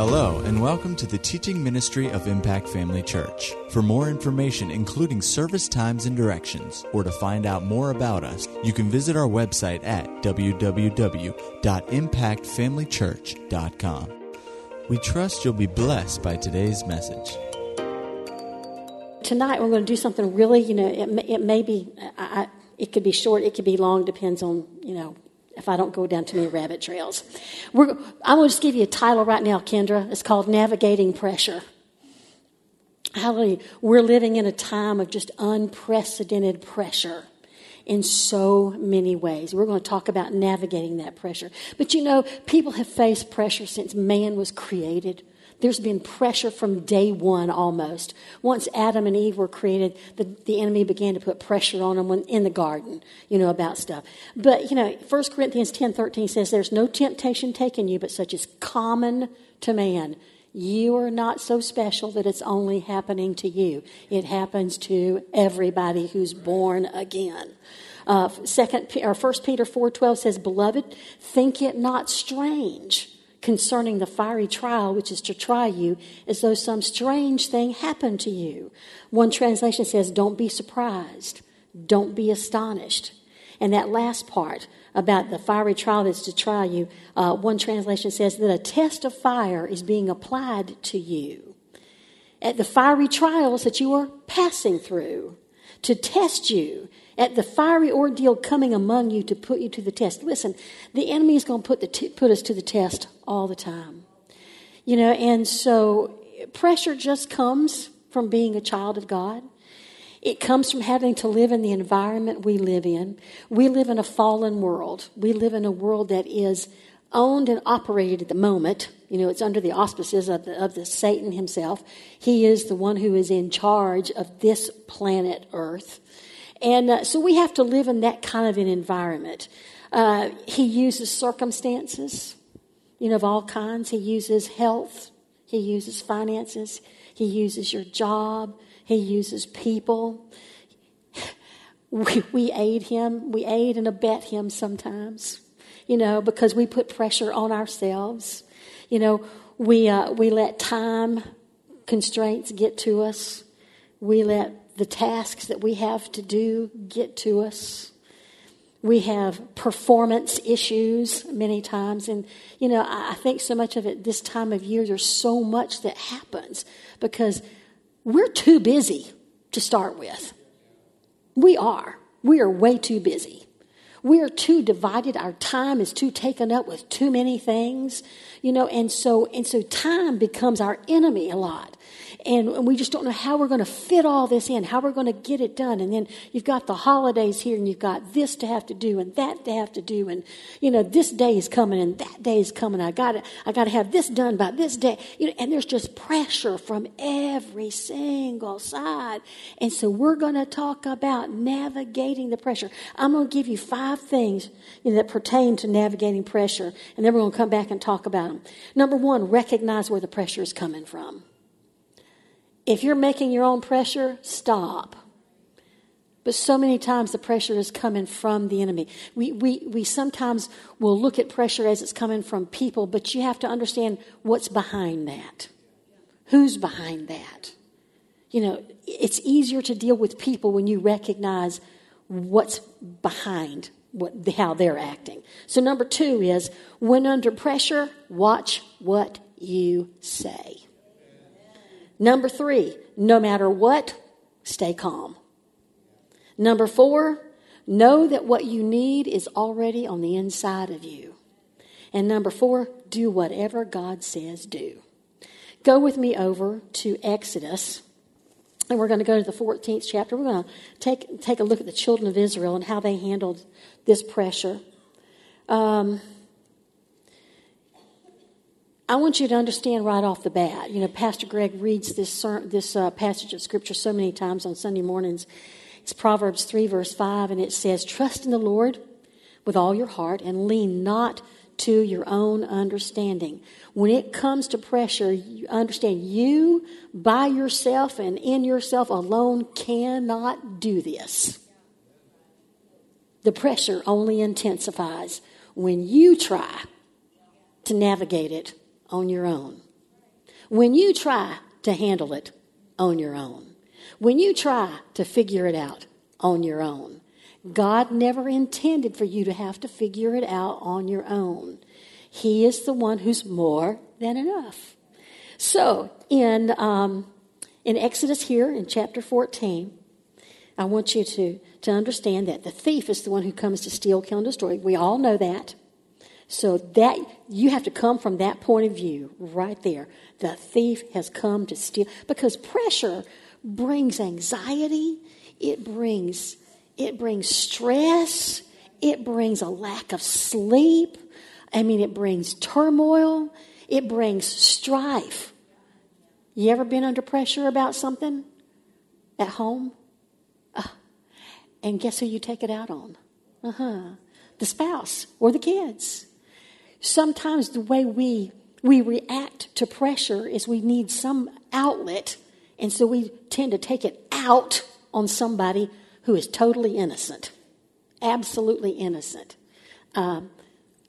Hello, and welcome to the teaching ministry of Impact Family Church. For more information, including service times and directions, or to find out more about us, you can visit our website at www.impactfamilychurch.com. We trust you'll be blessed by today's message. Tonight, we're going to do something really, you know, it, may- it may be, I, it could be short, it could be long, depends on, you know, if I don't go down too many rabbit trails. We're, I'm going to just give you a title right now, Kendra. It's called Navigating Pressure. Hallelujah. We're living in a time of just unprecedented pressure in so many ways. We're going to talk about navigating that pressure. But you know, people have faced pressure since man was created. There's been pressure from day one almost. Once Adam and Eve were created, the, the enemy began to put pressure on them when, in the garden, you know, about stuff. But, you know, 1 Corinthians ten thirteen says, There's no temptation taken you, but such is common to man. You are not so special that it's only happening to you. It happens to everybody who's born again. Uh, second or First Peter four twelve says, "Beloved, think it not strange concerning the fiery trial which is to try you, as though some strange thing happened to you." One translation says, "Don't be surprised, don't be astonished." And that last part about the fiery trial that's to try you, uh, one translation says that a test of fire is being applied to you at the fiery trials that you are passing through to test you at the fiery ordeal coming among you to put you to the test listen the enemy is going to put, the t- put us to the test all the time you know and so pressure just comes from being a child of god it comes from having to live in the environment we live in. We live in a fallen world. We live in a world that is owned and operated at the moment. You know, it's under the auspices of the, of the Satan himself. He is the one who is in charge of this planet Earth. And uh, so we have to live in that kind of an environment. Uh, he uses circumstances, you know, of all kinds. He uses health. He uses finances. He uses your job. He uses people. We, we aid him. We aid and abet him sometimes, you know, because we put pressure on ourselves. You know, we, uh, we let time constraints get to us. We let the tasks that we have to do get to us. We have performance issues many times. And, you know, I think so much of it this time of year, there's so much that happens because we're too busy to start with. We are. We are way too busy. We are too divided. Our time is too taken up with too many things, you know, and so and so time becomes our enemy a lot. And we just don't know how we're going to fit all this in, how we're going to get it done. And then you've got the holidays here, and you've got this to have to do, and that to have to do, and you know this day is coming, and that day is coming. I got to, I got to have this done by this day. You know, and there's just pressure from every single side. And so we're going to talk about navigating the pressure. I'm going to give you five things you know, that pertain to navigating pressure, and then we're going to come back and talk about them. Number one, recognize where the pressure is coming from. If you're making your own pressure, stop. But so many times the pressure is coming from the enemy. We, we, we sometimes will look at pressure as it's coming from people, but you have to understand what's behind that. Who's behind that? You know, it's easier to deal with people when you recognize what's behind what, how they're acting. So, number two is when under pressure, watch what you say. Number three, no matter what, stay calm. Number four, know that what you need is already on the inside of you. And number four, do whatever God says do. Go with me over to Exodus, and we're going to go to the 14th chapter. We're going to take, take a look at the children of Israel and how they handled this pressure. Um, I want you to understand right off the bat. You know, Pastor Greg reads this this uh, passage of Scripture so many times on Sunday mornings. It's Proverbs three verse five, and it says, "Trust in the Lord with all your heart, and lean not to your own understanding." When it comes to pressure, you understand you by yourself and in yourself alone cannot do this. The pressure only intensifies when you try to navigate it on your own. When you try to handle it on your own, when you try to figure it out on your own, God never intended for you to have to figure it out on your own. He is the one who's more than enough. So, in, um, in Exodus here in chapter 14, I want you to, to understand that the thief is the one who comes to steal, kill, and destroy. We all know that. So that you have to come from that point of view right there. The thief has come to steal because pressure brings anxiety, it brings it brings stress, it brings a lack of sleep. I mean it brings turmoil, it brings strife. You ever been under pressure about something at home? Uh, and guess who you take it out on? Uh-huh. The spouse or the kids sometimes the way we we react to pressure is we need some outlet, and so we tend to take it out on somebody who is totally innocent, absolutely innocent. Um,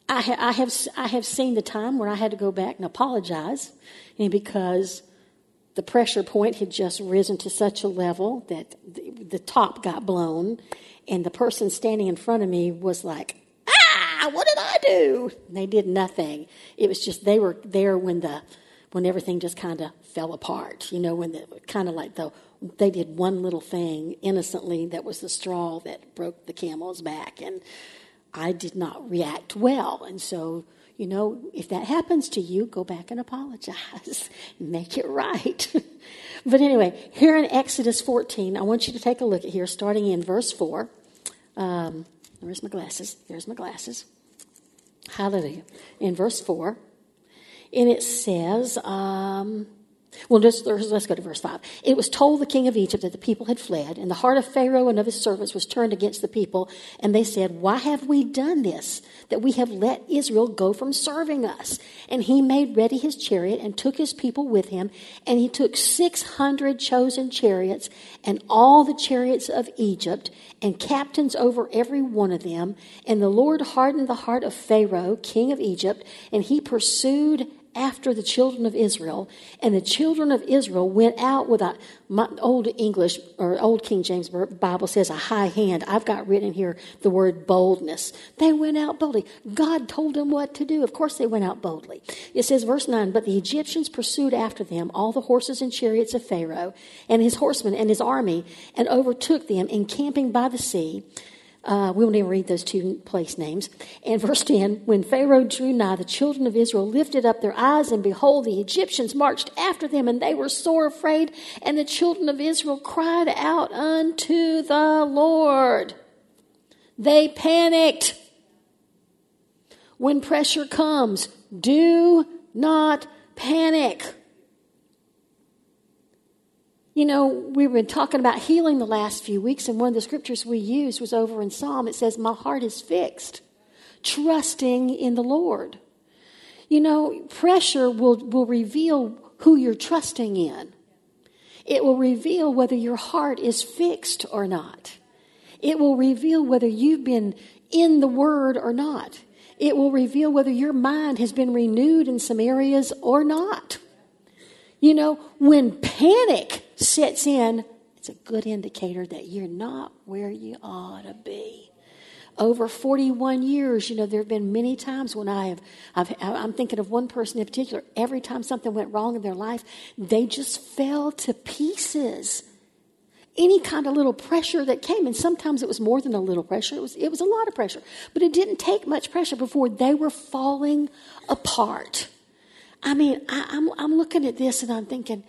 I, ha- I, have I have seen the time where I had to go back and apologize, because the pressure point had just risen to such a level that the, the top got blown, and the person standing in front of me was like, ah, what did I do? And they did nothing. It was just they were there when the when everything just kind of fell apart. You know, when the kind of like the they did one little thing innocently that was the straw that broke the camel's back, and I did not react well, and so. You know, if that happens to you, go back and apologize. Make it right. but anyway, here in Exodus 14, I want you to take a look at here, starting in verse 4. Um, Where's my glasses? There's my glasses. Hallelujah. In verse 4, and it says, um, well, let's, let's go to verse 5. It was told the king of Egypt that the people had fled, and the heart of Pharaoh and of his servants was turned against the people. And they said, Why have we done this, that we have let Israel go from serving us? And he made ready his chariot and took his people with him. And he took 600 chosen chariots and all the chariots of Egypt and captains over every one of them. And the Lord hardened the heart of Pharaoh, king of Egypt, and he pursued after the children of Israel, and the children of Israel went out with a my old English or old King James Bible says a high hand. I've got written here the word boldness. They went out boldly. God told them what to do. Of course, they went out boldly. It says, verse 9, but the Egyptians pursued after them all the horses and chariots of Pharaoh and his horsemen and his army and overtook them encamping by the sea. Uh, we won't even read those two place names. And verse 10 When Pharaoh drew nigh, the children of Israel lifted up their eyes, and behold, the Egyptians marched after them, and they were sore afraid. And the children of Israel cried out unto the Lord. They panicked. When pressure comes, do not panic. You know, we've been talking about healing the last few weeks, and one of the scriptures we used was over in Psalm. It says, My heart is fixed, trusting in the Lord. You know, pressure will, will reveal who you're trusting in, it will reveal whether your heart is fixed or not, it will reveal whether you've been in the Word or not, it will reveal whether your mind has been renewed in some areas or not. You know, when panic sets in, it's a good indicator that you're not where you ought to be. Over 41 years, you know, there have been many times when I have, I've, I'm thinking of one person in particular, every time something went wrong in their life, they just fell to pieces. Any kind of little pressure that came, and sometimes it was more than a little pressure, it was, it was a lot of pressure. But it didn't take much pressure before they were falling apart. I mean, I, I'm, I'm looking at this and I'm thinking,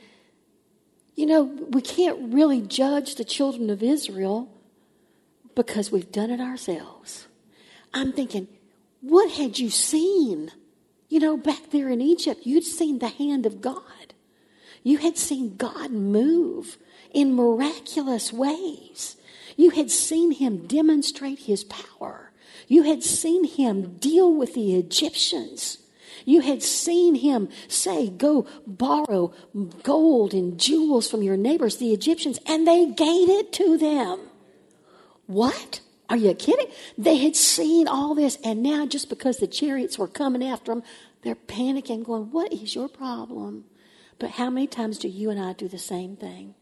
you know, we can't really judge the children of Israel because we've done it ourselves. I'm thinking, what had you seen? You know, back there in Egypt, you'd seen the hand of God. You had seen God move in miraculous ways. You had seen him demonstrate his power. You had seen him deal with the Egyptians. You had seen him say, Go borrow gold and jewels from your neighbors, the Egyptians, and they gave it to them. What? Are you kidding? They had seen all this, and now just because the chariots were coming after them, they're panicking, going, What is your problem? But how many times do you and I do the same thing?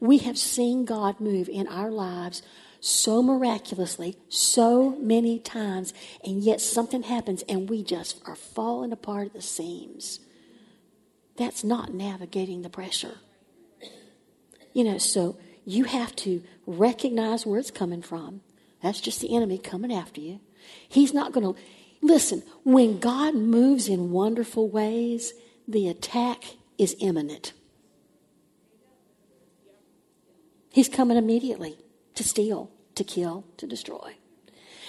We have seen God move in our lives so miraculously, so many times, and yet something happens and we just are falling apart at the seams. That's not navigating the pressure. You know, so you have to recognize where it's coming from. That's just the enemy coming after you. He's not going to. Listen, when God moves in wonderful ways, the attack is imminent. He's coming immediately to steal, to kill, to destroy.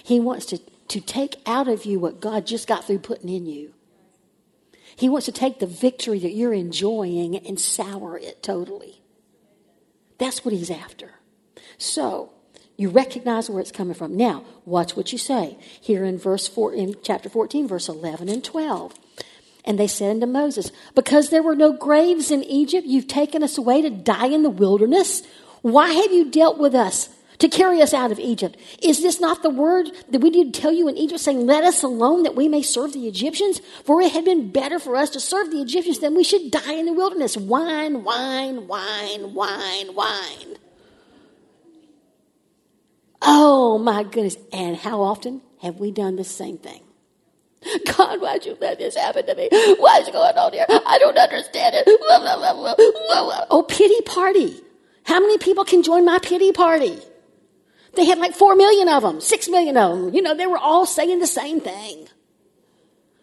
He wants to, to take out of you what God just got through putting in you. He wants to take the victory that you're enjoying and sour it totally. That's what he's after. So, you recognize where it's coming from. Now, watch what you say. Here in verse 4 in chapter 14 verse 11 and 12. And they said unto Moses, Because there were no graves in Egypt, you've taken us away to die in the wilderness. Why have you dealt with us to carry us out of Egypt? Is this not the word that we did tell you in Egypt, saying, Let us alone that we may serve the Egyptians? For it had been better for us to serve the Egyptians than we should die in the wilderness. Whine, whine, whine, whine, whine. Oh my goodness. And how often have we done the same thing? God, why'd you let this happen to me? What's going on here? I don't understand it. Oh, pity party. How many people can join my pity party? They had like four million of them, six million of them. You know, they were all saying the same thing.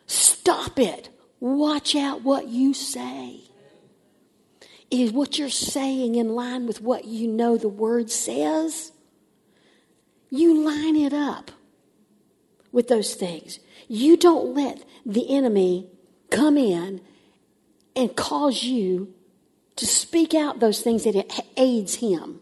Stop it. Watch out what you say. Is what you're saying in line with what you know the word says? You line it up with those things. You don't let the enemy come in and cause you to speak out those things that aids him.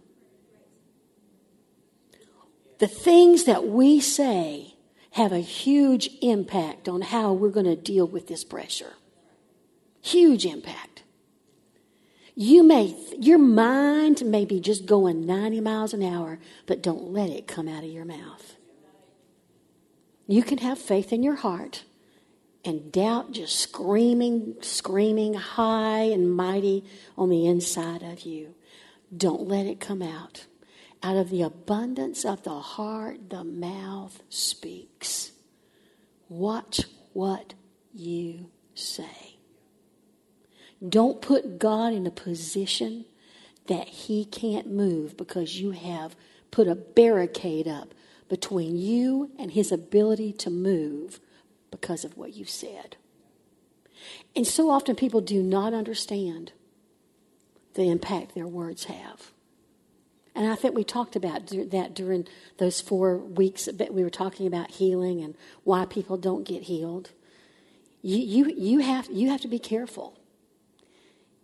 The things that we say have a huge impact on how we're going to deal with this pressure. Huge impact. You may, your mind may be just going 90 miles an hour, but don't let it come out of your mouth. You can have faith in your heart and doubt just screaming, screaming high and mighty on the inside of you. Don't let it come out. Out of the abundance of the heart, the mouth speaks. Watch what you say. Don't put God in a position that He can't move because you have put a barricade up between you and His ability to move because of what you said. And so often people do not understand the impact their words have. And I think we talked about that during those four weeks that we were talking about healing and why people don't get healed. You, you, you, have, you have to be careful.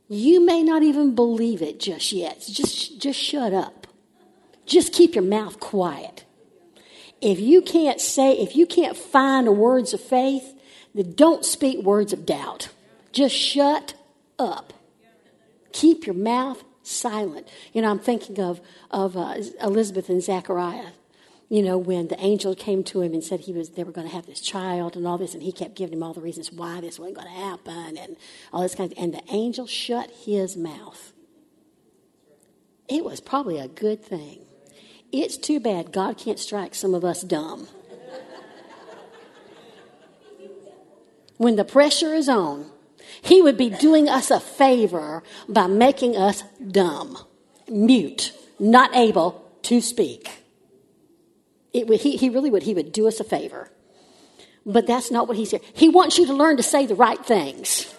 You may not even believe it just yet. Just, just shut up. Just keep your mouth quiet. If you can't say, if you can't find words of faith, then don't speak words of doubt. Just shut up. Keep your mouth silent. You know, I'm thinking of, of uh, Elizabeth and Zachariah you know, when the angel came to him and said he was they were going to have this child and all this, and he kept giving him all the reasons why this wasn't going to happen and all this kind of, and the angel shut his mouth. It was probably a good thing. It's too bad God can't strike some of us dumb. when the pressure is on, he would be doing us a favor by making us dumb, mute, not able to speak. Would, he, he really would. He would do us a favor. But that's not what he's here. He wants you to learn to say the right things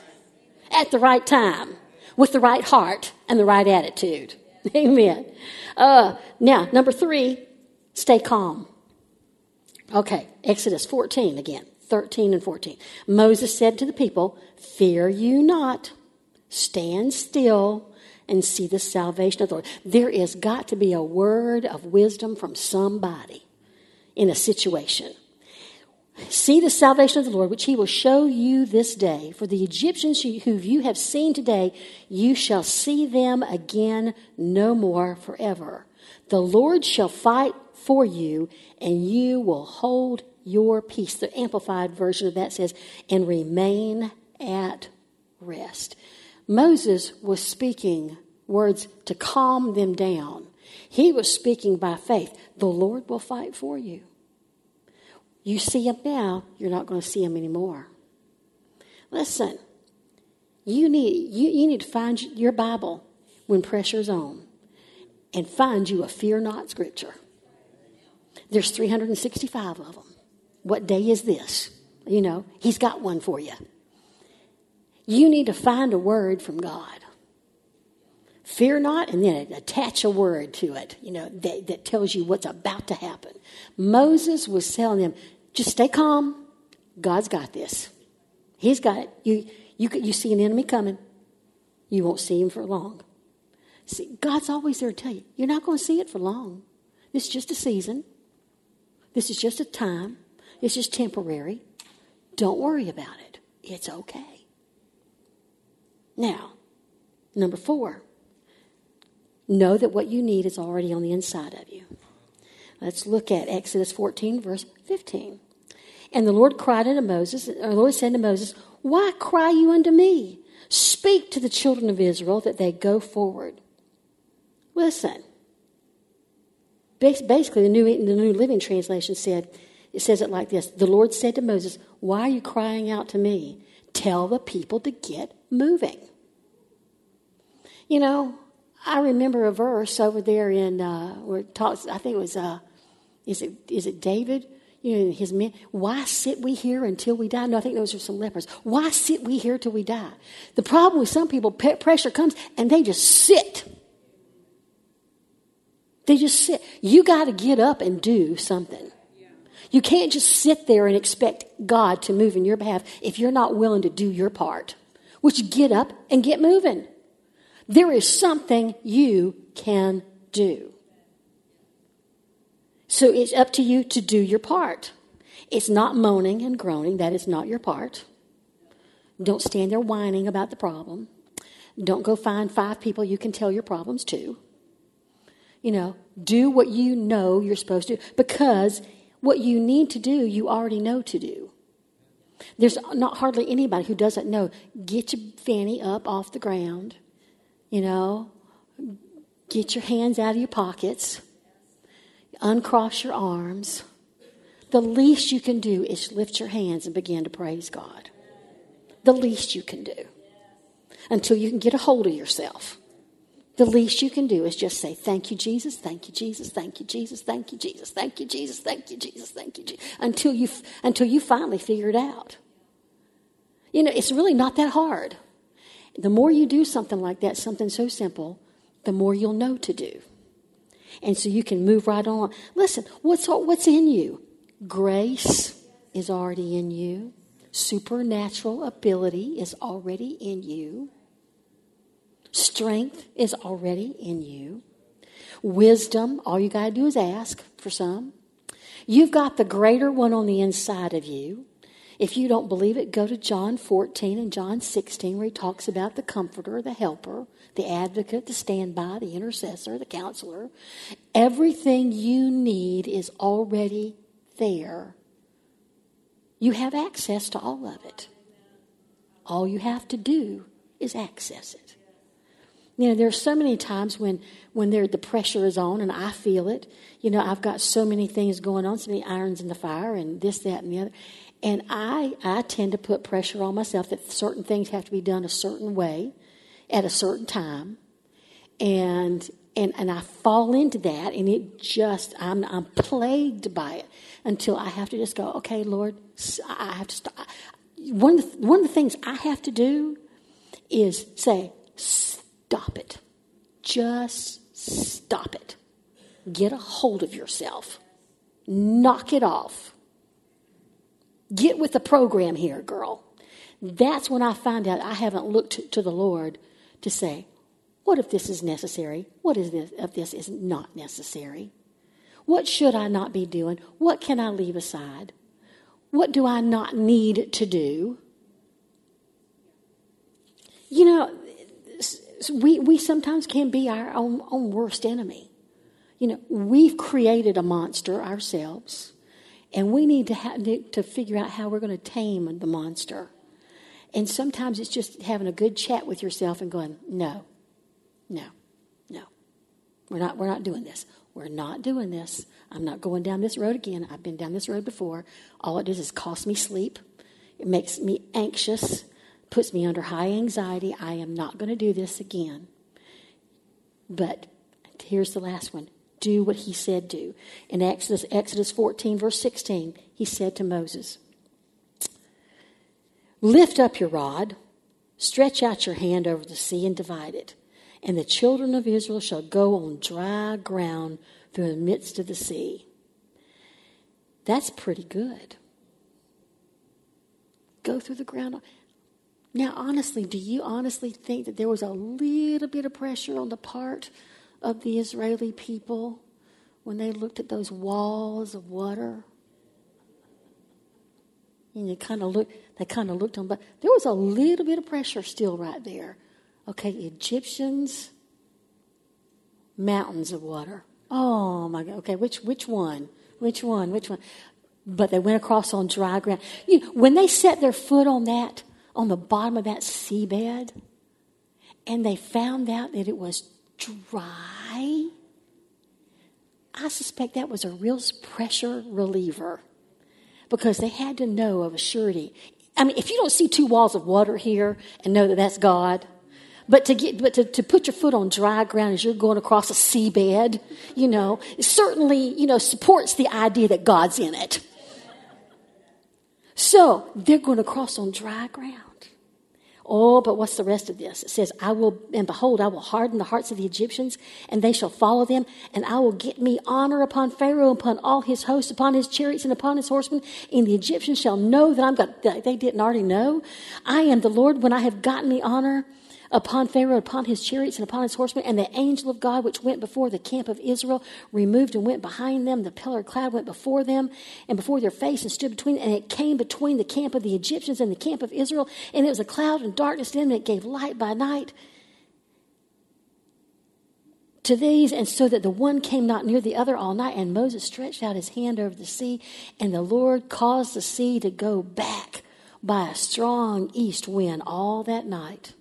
at the right time with the right heart and the right attitude. Amen. Uh, now, number three, stay calm. Okay, Exodus 14 again, 13 and 14. Moses said to the people, Fear you not, stand still and see the salvation of the Lord. There is got to be a word of wisdom from somebody in a situation. See the salvation of the Lord, which he will show you this day. For the Egyptians who you have seen today, you shall see them again no more forever. The Lord shall fight for you, and you will hold your peace. The amplified version of that says, and remain at rest. Moses was speaking words to calm them down. He was speaking by faith. The Lord will fight for you. You see him now, you're not going to see him anymore. Listen, you need, you, you need to find your Bible when pressure's on and find you a fear not scripture. There's 365 of them. What day is this? You know, he's got one for you. You need to find a word from God. Fear not, and then attach a word to it, you know, that, that tells you what's about to happen. Moses was telling them, just stay calm. God's got this. He's got it. You, you, you see an enemy coming, you won't see him for long. See, God's always there to tell you, you're not going to see it for long. This is just a season. This is just a time. It's just temporary. Don't worry about it. It's okay. Now, number four, know that what you need is already on the inside of you. Let's look at Exodus 14, verse 15. And the Lord cried unto Moses, or the Lord said to Moses, Why cry you unto me? Speak to the children of Israel that they go forward. Listen. Basically, the New, the New Living Translation said, it says it like this The Lord said to Moses, Why are you crying out to me? Tell the people to get moving. You know, I remember a verse over there in uh, where it talks. I think it was uh, is it is it David? You know, his men. Why sit we here until we die? No, I think those are some lepers. Why sit we here till we die? The problem with some people, pressure comes and they just sit. They just sit. You got to get up and do something. You can't just sit there and expect God to move in your behalf if you're not willing to do your part, which get up and get moving. There is something you can do. So it's up to you to do your part. It's not moaning and groaning, that is not your part. Don't stand there whining about the problem. Don't go find five people you can tell your problems to. You know, do what you know you're supposed to because what you need to do, you already know to do. There's not hardly anybody who doesn't know. Get your fanny up off the ground, you know, get your hands out of your pockets, uncross your arms. The least you can do is lift your hands and begin to praise God. The least you can do until you can get a hold of yourself. The least you can do is just say, Thank you, Jesus, thank you, Jesus, thank you, Jesus, thank you, Jesus, thank you, Jesus, thank you, Jesus, thank you, Jesus, until you, until you finally figure it out. You know, it's really not that hard. The more you do something like that, something so simple, the more you'll know to do. And so you can move right on. Listen, what's, what's in you? Grace is already in you. Supernatural ability is already in you. Strength is already in you. Wisdom, all you got to do is ask for some. You've got the greater one on the inside of you. If you don't believe it, go to John 14 and John 16, where he talks about the comforter, the helper, the advocate, the standby, the intercessor, the counselor. Everything you need is already there. You have access to all of it. All you have to do is access it. You know, there are so many times when when there the pressure is on and I feel it. You know, I've got so many things going on, so many irons in the fire, and this, that, and the other. And I I tend to put pressure on myself that certain things have to be done a certain way, at a certain time, and and and I fall into that, and it just I'm I'm plagued by it until I have to just go, okay, Lord, I have to stop. One of the, one of the things I have to do is say Stop it. Just stop it. Get a hold of yourself. Knock it off. Get with the program here, girl. That's when I find out I haven't looked to the Lord to say, what if this is necessary? What is this if this is not necessary? What should I not be doing? What can I leave aside? What do I not need to do? You know, we, we sometimes can be our own, own worst enemy. You know, we've created a monster ourselves, and we need to, ha- to figure out how we're going to tame the monster. And sometimes it's just having a good chat with yourself and going, no, no, no. We're not, we're not doing this. We're not doing this. I'm not going down this road again. I've been down this road before. All it does is cost me sleep. It makes me anxious, puts me under high anxiety. I am not going to do this again. But here's the last one do what he said do. In Exodus, Exodus 14, verse 16, he said to Moses, Lift up your rod, stretch out your hand over the sea, and divide it. And the children of Israel shall go on dry ground through the midst of the sea. That's pretty good. Go through the ground. Now, honestly, do you honestly think that there was a little bit of pressure on the part of the Israeli people when they looked at those walls of water? And they kind of looked, they kind of looked on, but there was a little bit of pressure still right there. Okay, Egyptians, mountains of water. Oh my God. Okay, which which one? Which one? Which one? But they went across on dry ground. You when they set their foot on that, on the bottom of that seabed, and they found out that it was dry, I suspect that was a real pressure reliever because they had to know of a surety. I mean, if you don't see two walls of water here and know that that's God, but to get, but to, to put your foot on dry ground as you're going across a seabed, you know, certainly, you know, supports the idea that God's in it. So they're going to cross on dry ground. Oh, but what's the rest of this? It says, I will, and behold, I will harden the hearts of the Egyptians, and they shall follow them, and I will get me honor upon Pharaoh, upon all his hosts, upon his chariots, and upon his horsemen. And the Egyptians shall know that I'm God. They didn't already know. I am the Lord when I have gotten me honor upon Pharaoh, upon his chariots, and upon his horsemen. And the angel of God, which went before the camp of Israel, removed and went behind them. The pillar of cloud went before them and before their face and stood between. And it came between the camp of the Egyptians and the camp of Israel. And it was a cloud and darkness to them, and it gave light by night to these, and so that the one came not near the other all night. And Moses stretched out his hand over the sea, and the Lord caused the sea to go back by a strong east wind all that night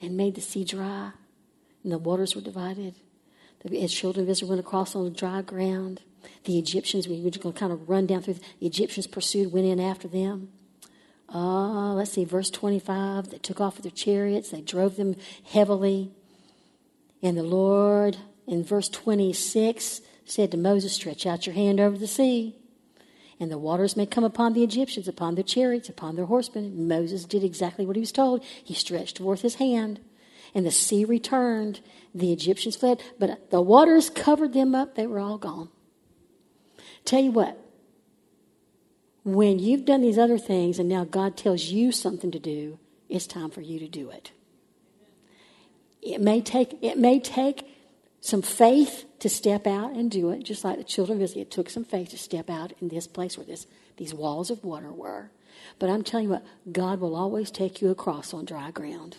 and made the sea dry, and the waters were divided. The children of Israel went across on the dry ground. The Egyptians, we were just going to kind of run down through. The Egyptians pursued, went in after them. Uh, let's see, verse 25. They took off with their chariots, they drove them heavily. And the Lord, in verse 26, said to Moses, Stretch out your hand over the sea and the waters may come upon the Egyptians, upon their chariots, upon their horsemen. Moses did exactly what he was told. He stretched forth his hand, and the sea returned. The Egyptians fled, but the waters covered them up. They were all gone. Tell you what, when you've done these other things and now God tells you something to do, it's time for you to do it. It may take, it may take some faith to step out and do it, just like the children of Israel. It took some faith to step out in this place where this, these walls of water were. But I'm telling you what, God will always take you across on dry ground.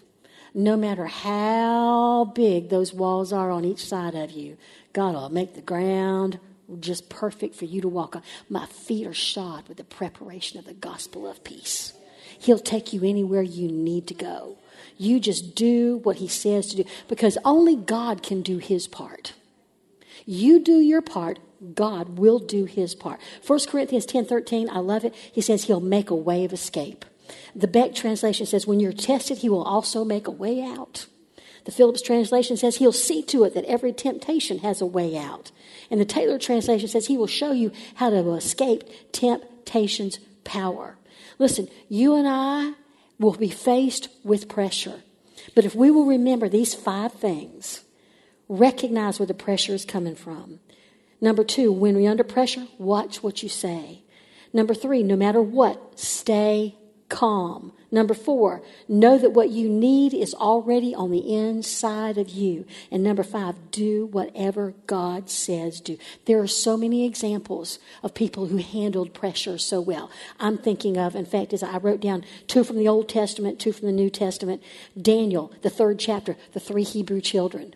No matter how big those walls are on each side of you, God will make the ground just perfect for you to walk on. My feet are shod with the preparation of the gospel of peace. He'll take you anywhere you need to go. You just do what he says to do because only God can do his part. You do your part, God will do his part. 1 Corinthians 10 13, I love it. He says he'll make a way of escape. The Beck translation says, when you're tested, he will also make a way out. The Phillips translation says he'll see to it that every temptation has a way out. And the Taylor translation says he will show you how to escape temptation's power. Listen, you and I will be faced with pressure. But if we will remember these five things, recognize where the pressure is coming from. Number two, when we're under pressure, watch what you say. Number three, no matter what, stay calm. Number four, know that what you need is already on the inside of you. And number five, do whatever God says do. There are so many examples of people who handled pressure so well. I'm thinking of, in fact, as I wrote down two from the Old Testament, two from the New Testament, Daniel, the third chapter, the three Hebrew children.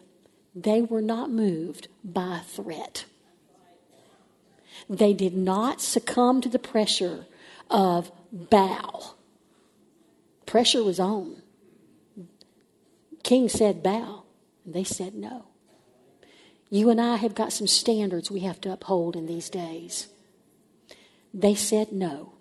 They were not moved by threat. They did not succumb to the pressure of bow Pressure was on. King said bow, and they said no. You and I have got some standards we have to uphold in these days. They said no.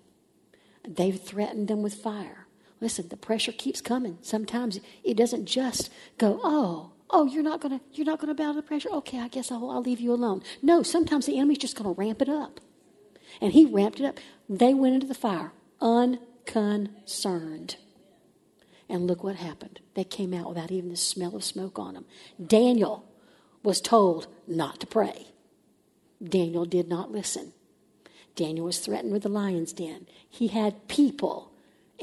They've threatened them with fire. Listen, the pressure keeps coming. Sometimes it doesn't just go, oh, oh, you're not gonna, you're not gonna bow to the pressure. Okay, I guess I'll, I'll leave you alone. No, sometimes the enemy's just gonna ramp it up, and he ramped it up. They went into the fire unconcerned, and look what happened. They came out without even the smell of smoke on them. Daniel was told not to pray. Daniel did not listen. Daniel was threatened with the lion's den. He had people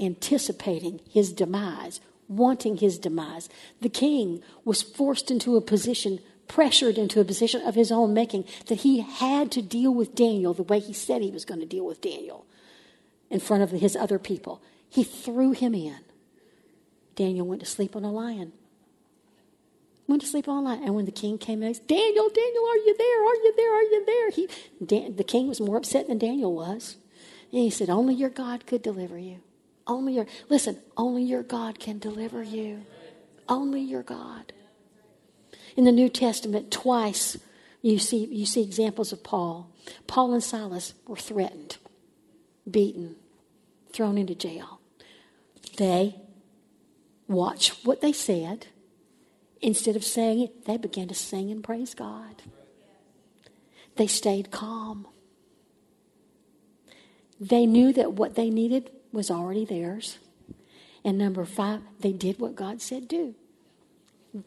anticipating his demise, wanting his demise. The king was forced into a position, pressured into a position of his own making, that he had to deal with Daniel the way he said he was going to deal with Daniel in front of his other people. He threw him in. Daniel went to sleep on a lion. Went to sleep on a lion. And when the king came said, Daniel, Daniel, are you there? Are you there? Are you there? He, Dan, the king was more upset than Daniel was. And he said, Only your God could deliver you. Only your, listen, only your God can deliver you. Only your God. In the New Testament, twice you see, you see examples of Paul. Paul and Silas were threatened, beaten, thrown into jail. They watched what they said. Instead of saying it, they began to sing and praise God. They stayed calm. They knew that what they needed was already theirs. And number five, they did what God said do.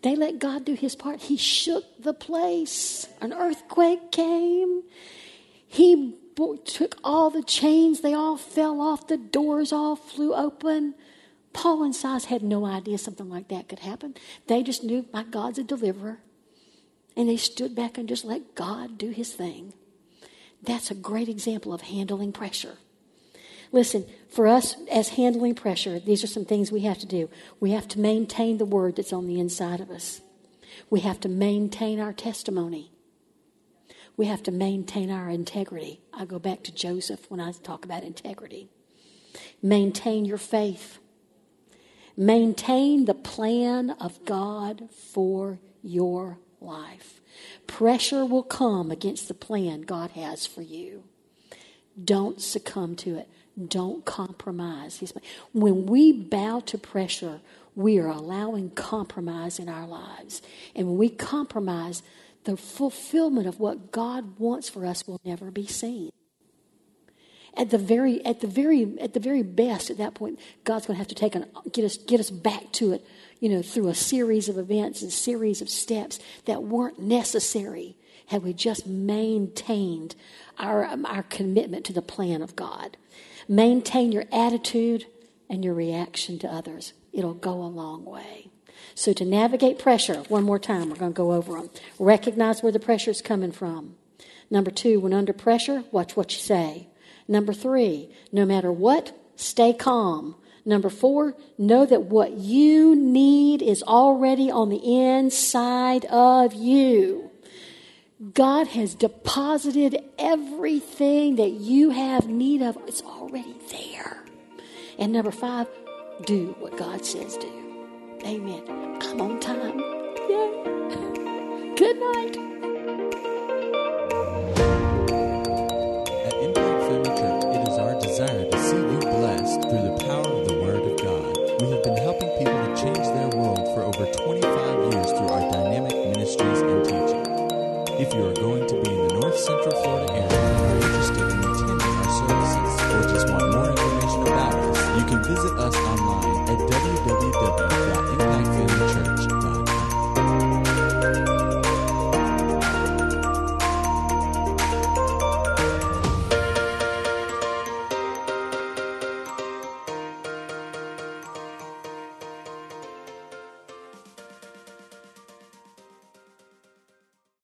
They let God do his part. He shook the place. An earthquake came. He took all the chains, they all fell off, the doors all flew open. Paul and Silas had no idea something like that could happen. They just knew, my God's a deliverer. And they stood back and just let God do his thing. That's a great example of handling pressure. Listen, for us as handling pressure, these are some things we have to do. We have to maintain the word that's on the inside of us. We have to maintain our testimony. We have to maintain our integrity. I go back to Joseph when I talk about integrity. Maintain your faith. Maintain the plan of God for your life. Pressure will come against the plan God has for you. Don't succumb to it. Don't compromise. When we bow to pressure, we are allowing compromise in our lives. And when we compromise, the fulfillment of what God wants for us will never be seen. At the very, at the very, at the very best, at that point, God's going to have to take and get us, get us back to it, you know, through a series of events and series of steps that weren't necessary had we just maintained our, um, our commitment to the plan of God. Maintain your attitude and your reaction to others. It'll go a long way. So, to navigate pressure, one more time, we're going to go over them. Recognize where the pressure is coming from. Number two, when under pressure, watch what you say. Number three, no matter what, stay calm. Number four, know that what you need is already on the inside of you. God has deposited everything that you have need of. It's already there. And number five, do what God says do. Amen. I'm on time. Yay. Good night.